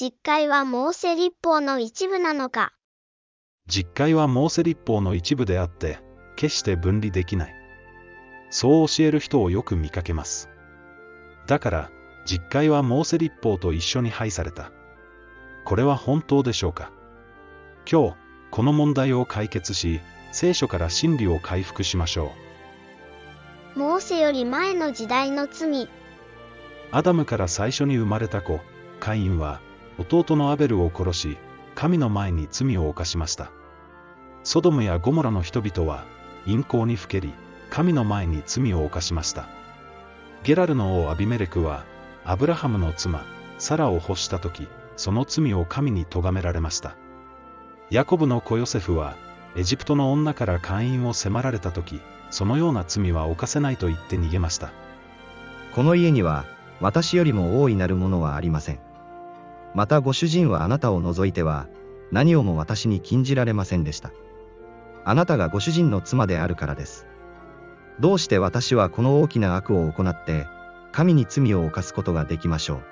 実会はモーセ立法の一部なのか実会はモーセ立法の一部であって、決して分離できない。そう教える人をよく見かけます。だから、実会はモーセ立法と一緒に配された。これは本当でしょうか今日、この問題を解決し、聖書から真理を回復しましょう。モーセより前の時代の罪。アダムから最初に生まれた子、カインは、弟のアベルを殺し、神の前に罪を犯しました。ソドムやゴモラの人々は、陰行にふけり、神の前に罪を犯しました。ゲラルの王アビメレクは、アブラハムの妻、サラを欲したとき、その罪を神に咎められました。ヤコブの子ヨセフは、エジプトの女から会員を迫られたとき、そのような罪は犯せないと言って逃げました。この家には、私よりも大いなるものはありません。またご主人はあなたを除いては、何をも私に禁じられませんでした。あなたがご主人の妻であるからです。どうして私はこの大きな悪を行って、神に罪を犯すことができましょう。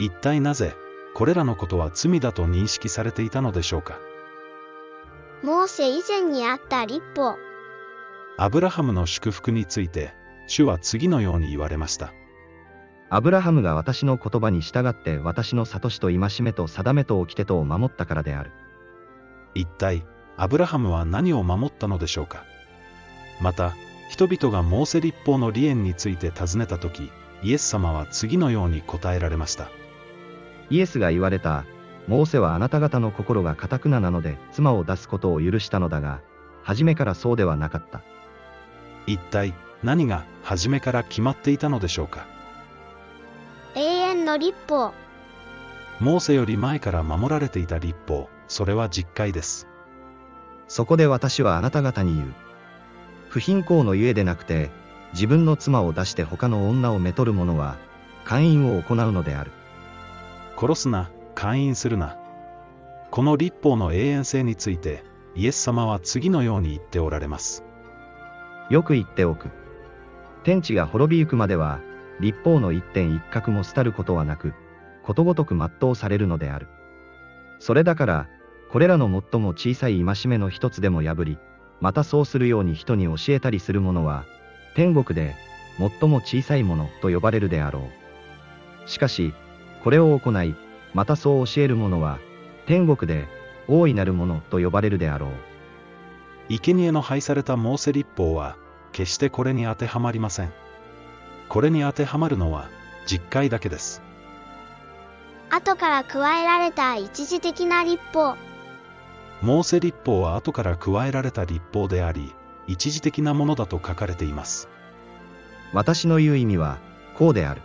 一体なぜ、これらのことは罪だと認識されていたのでしょうか。モーセ以前にあった立法。アブラハムの祝福について、主は次のように言われました。アブラハムが私の言葉に従って私の諭しと戒めと定めと掟とを守ったからである。一体、アブラハムは何を守ったのでしょうか？また、人々がモーセ立法の離縁について尋ねたとき、イエス様は次のように答えられました。イエスが言われた、モーセはあなた方の心が堅くななので妻を出すことを許したのだが、初めからそうではなかった。一体、何が初めから決まっていたのでしょうか？立法。モーセより前から守られていた立法、それは実戒です。そこで私はあなた方に言う。不貧困のゆえでなくて、自分の妻を出して他の女をめとる者は、姦淫を行うのである。殺すな、勧誘するな。この立法の永遠性について、イエス様は次のように言っておられます。よく言っておく。天地が滅びゆくまでは、立法の一点一角も廃ることはなく、ことごとく全うされるのである。それだから、これらの最も小さい戒めの一つでも破り、またそうするように人に教えたりする者は、天国で、最も小さいものと呼ばれるであろう。しかし、これを行い、またそう教える者は、天国で、大いなるものと呼ばれるであろう。生贄の配されたモーセ立法は、決してこれに当てはまりません。これに当てはまるのは、実戒だけです。後から加えられた一時的な立法。モーセ立法は後から加えられた立法であり、一時的なものだと書かれています。私の言う意味は、こうである。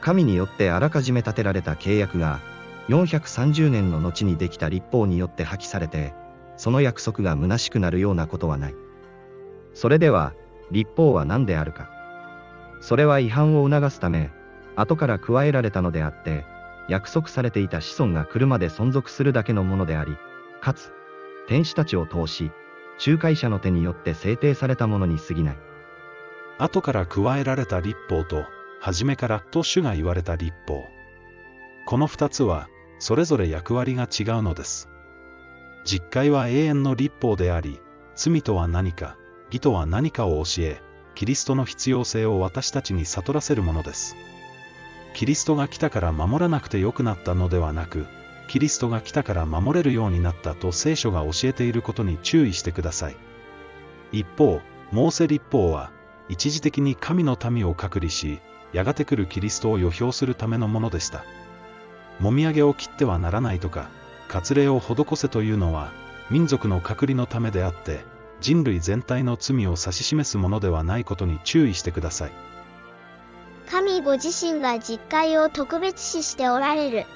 神によってあらかじめ立てられた契約が、430年の後にできた立法によって破棄されて、その約束が虚しくなるようなことはない。それでは、立法は何であるか。それは違反を促すため、後から加えられたのであって、約束されていた子孫が来るまで存続するだけのものであり、かつ、天使たちを通し、仲介者の手によって制定されたものに過ぎない。後から加えられた立法と、初めからと主が言われた立法。この二つは、それぞれ役割が違うのです。実戒は永遠の立法であり、罪とは何か、義とは何かを教え、キリストの必要性を私たちに悟らせるものです。キリストが来たから守らなくてよくなったのではなく、キリストが来たから守れるようになったと聖書が教えていることに注意してください。一方、モーセ立法は、一時的に神の民を隔離し、やがて来るキリストを予表するためのものでした。もみあげを切ってはならないとか、割礼を施せというのは、民族の隔離のためであって、人類全体の罪を指し示すものではないことに注意してください。神ご自身が実会を特別視しておられる。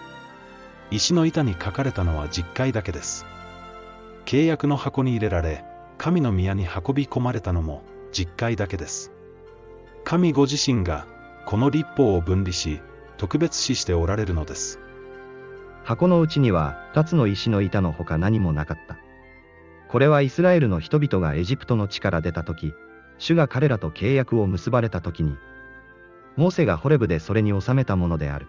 石の板に書かれたのは実戒だけです。契約の箱に入れられ、神の宮に運び込まれたのも実戒だけです。神ご自身が、この立法を分離し、特別視しておられるのです。箱のうちには、二つの石の板のほか何もなかった。これはイスラエルの人々がエジプトの地から出た時、主が彼らと契約を結ばれた時に、モーセがホレブでそれに収めたものである。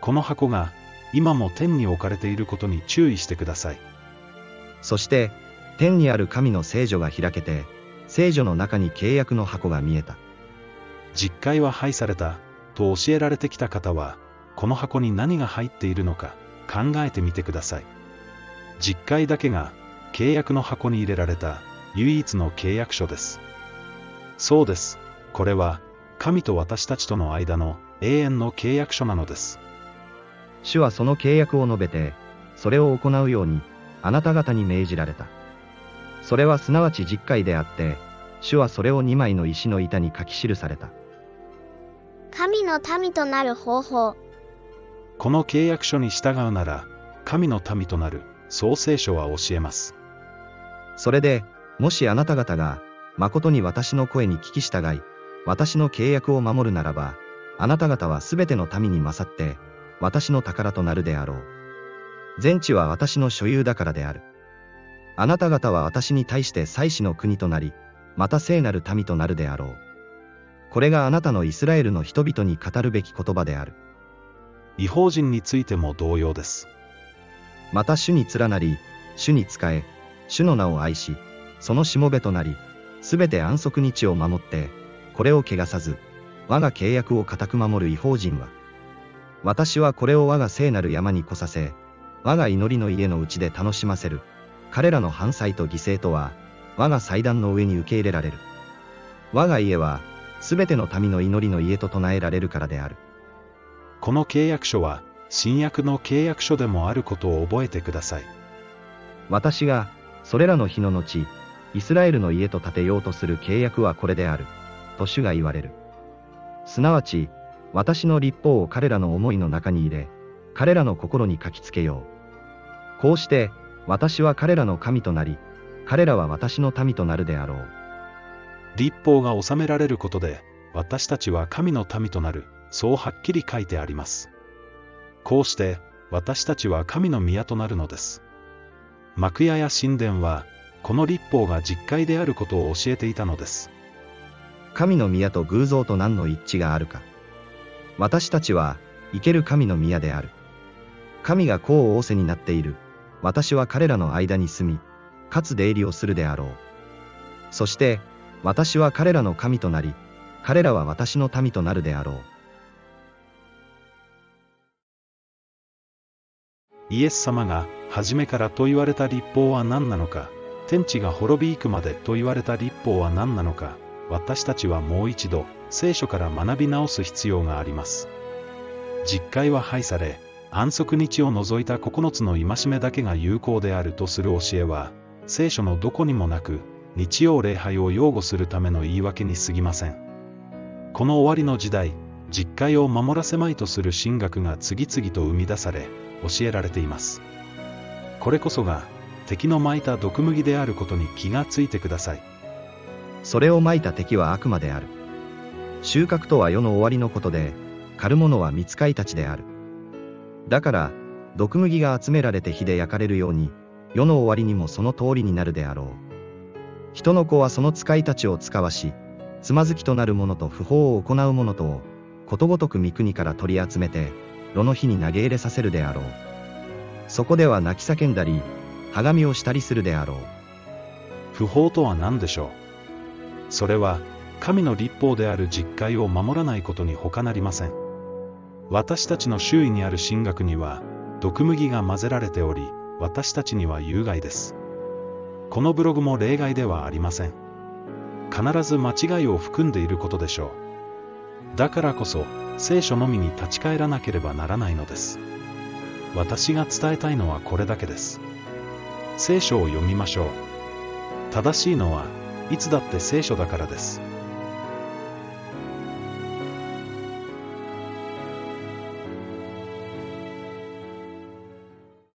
この箱が今も天に置かれていることに注意してください。そして、天にある神の聖女が開けて、聖女の中に契約の箱が見えた。実会は廃された、と教えられてきた方は、この箱に何が入っているのか、考えてみてください。実会だけが、契約の箱に入れられた、唯一の契約書です。そうです。これは、神と私たちとの間の永遠の契約書なのです。主はその契約を述べて、それを行うように、あなた方に命じられた。それはすなわち実会であって、主はそれを2枚の石の板に書き記された。神の民となる方法。この契約書に従うなら、神の民となる、創聖書は教えます。それで、もしあなた方が、誠に私の声に聞き従い、私の契約を守るならば、あなた方はすべての民に勝って、私の宝となるであろう。全地は私の所有だからである。あなた方は私に対して祭司の国となり、また聖なる民となるであろう。これがあなたのイスラエルの人々に語るべき言葉である。違法人についても同様です。また主に連なり、主に仕え、主の名を愛し、そのしもべとなり、すべて安息日を守って、これを汚さず、我が契約を固く守る違法人は、私はこれを我が聖なる山に来させ、我が祈りの家のうちで楽しませる。彼らの反祭と犠牲とは、我が祭壇の上に受け入れられる。我が家は、すべての民の祈りの家と唱えられるからである。この契約書は、新約の契約書でもあることを覚えてください。私が、それらの日の後、イスラエルの家と建てようとする契約はこれである。と主が言われる。すなわち、私の立法を彼らの思いの中に入れ、彼らの心に書きつけよう。こうして、私は彼らの神となり、彼らは私の民となるであろう。立法が収められることで、私たちは神の民となる、そうはっきり書いてあります。こうして、私たちは神の宮となるのです。幕屋や神殿は、この立法が実会であることを教えていたのです。神の宮と偶像と何の一致があるか。私たちは、生ける神の宮である。神がこう仰せになっている。私は彼らの間に住み、かつ出入りをするであろう。そして、私は彼らの神となり、彼らは私の民となるであろう。イエス様が、初めからと言われた立法は何なのか、天地が滅び行くまでと言われた立法は何なのか、私たちはもう一度、聖書から学び直す必要があります。実会は廃され、安息日を除いた9つの戒めだけが有効であるとする教えは、聖書のどこにもなく、日曜礼拝を擁護するための言い訳に過ぎません。この終わりの時代、実会を守らせまいとする神学が次々と生み出され、教えられています。これこそが、敵の撒いた毒麦であることに気がついてください。それをまいた敵は悪魔である。収穫とは世の終わりのことで、狩る者は見つかいたちである。だから、毒麦が集められて火で焼かれるように、世の終わりにもその通りになるであろう。人の子はその使いたちを使わし、つまずきとなる者と不法を行う者とを、ことごとく三国から取り集めて、炉の火に投げ入れさせるであろう。そこでは泣き叫んだり、はがみをしたりするであろう。不法とは何でしょう？それは、神の立法である実会を守らないことに他なりません。私たちの周囲にある神学には、毒麦が混ぜられており、私たちには有害です。このブログも例外ではありません。必ず間違いを含んでいることでしょう。だからこそ、聖書のみに立ち返らなければならないのです。私が伝えたいのはこれだけです。聖書を読みましょう。正しいのは、いつだって聖書だからです。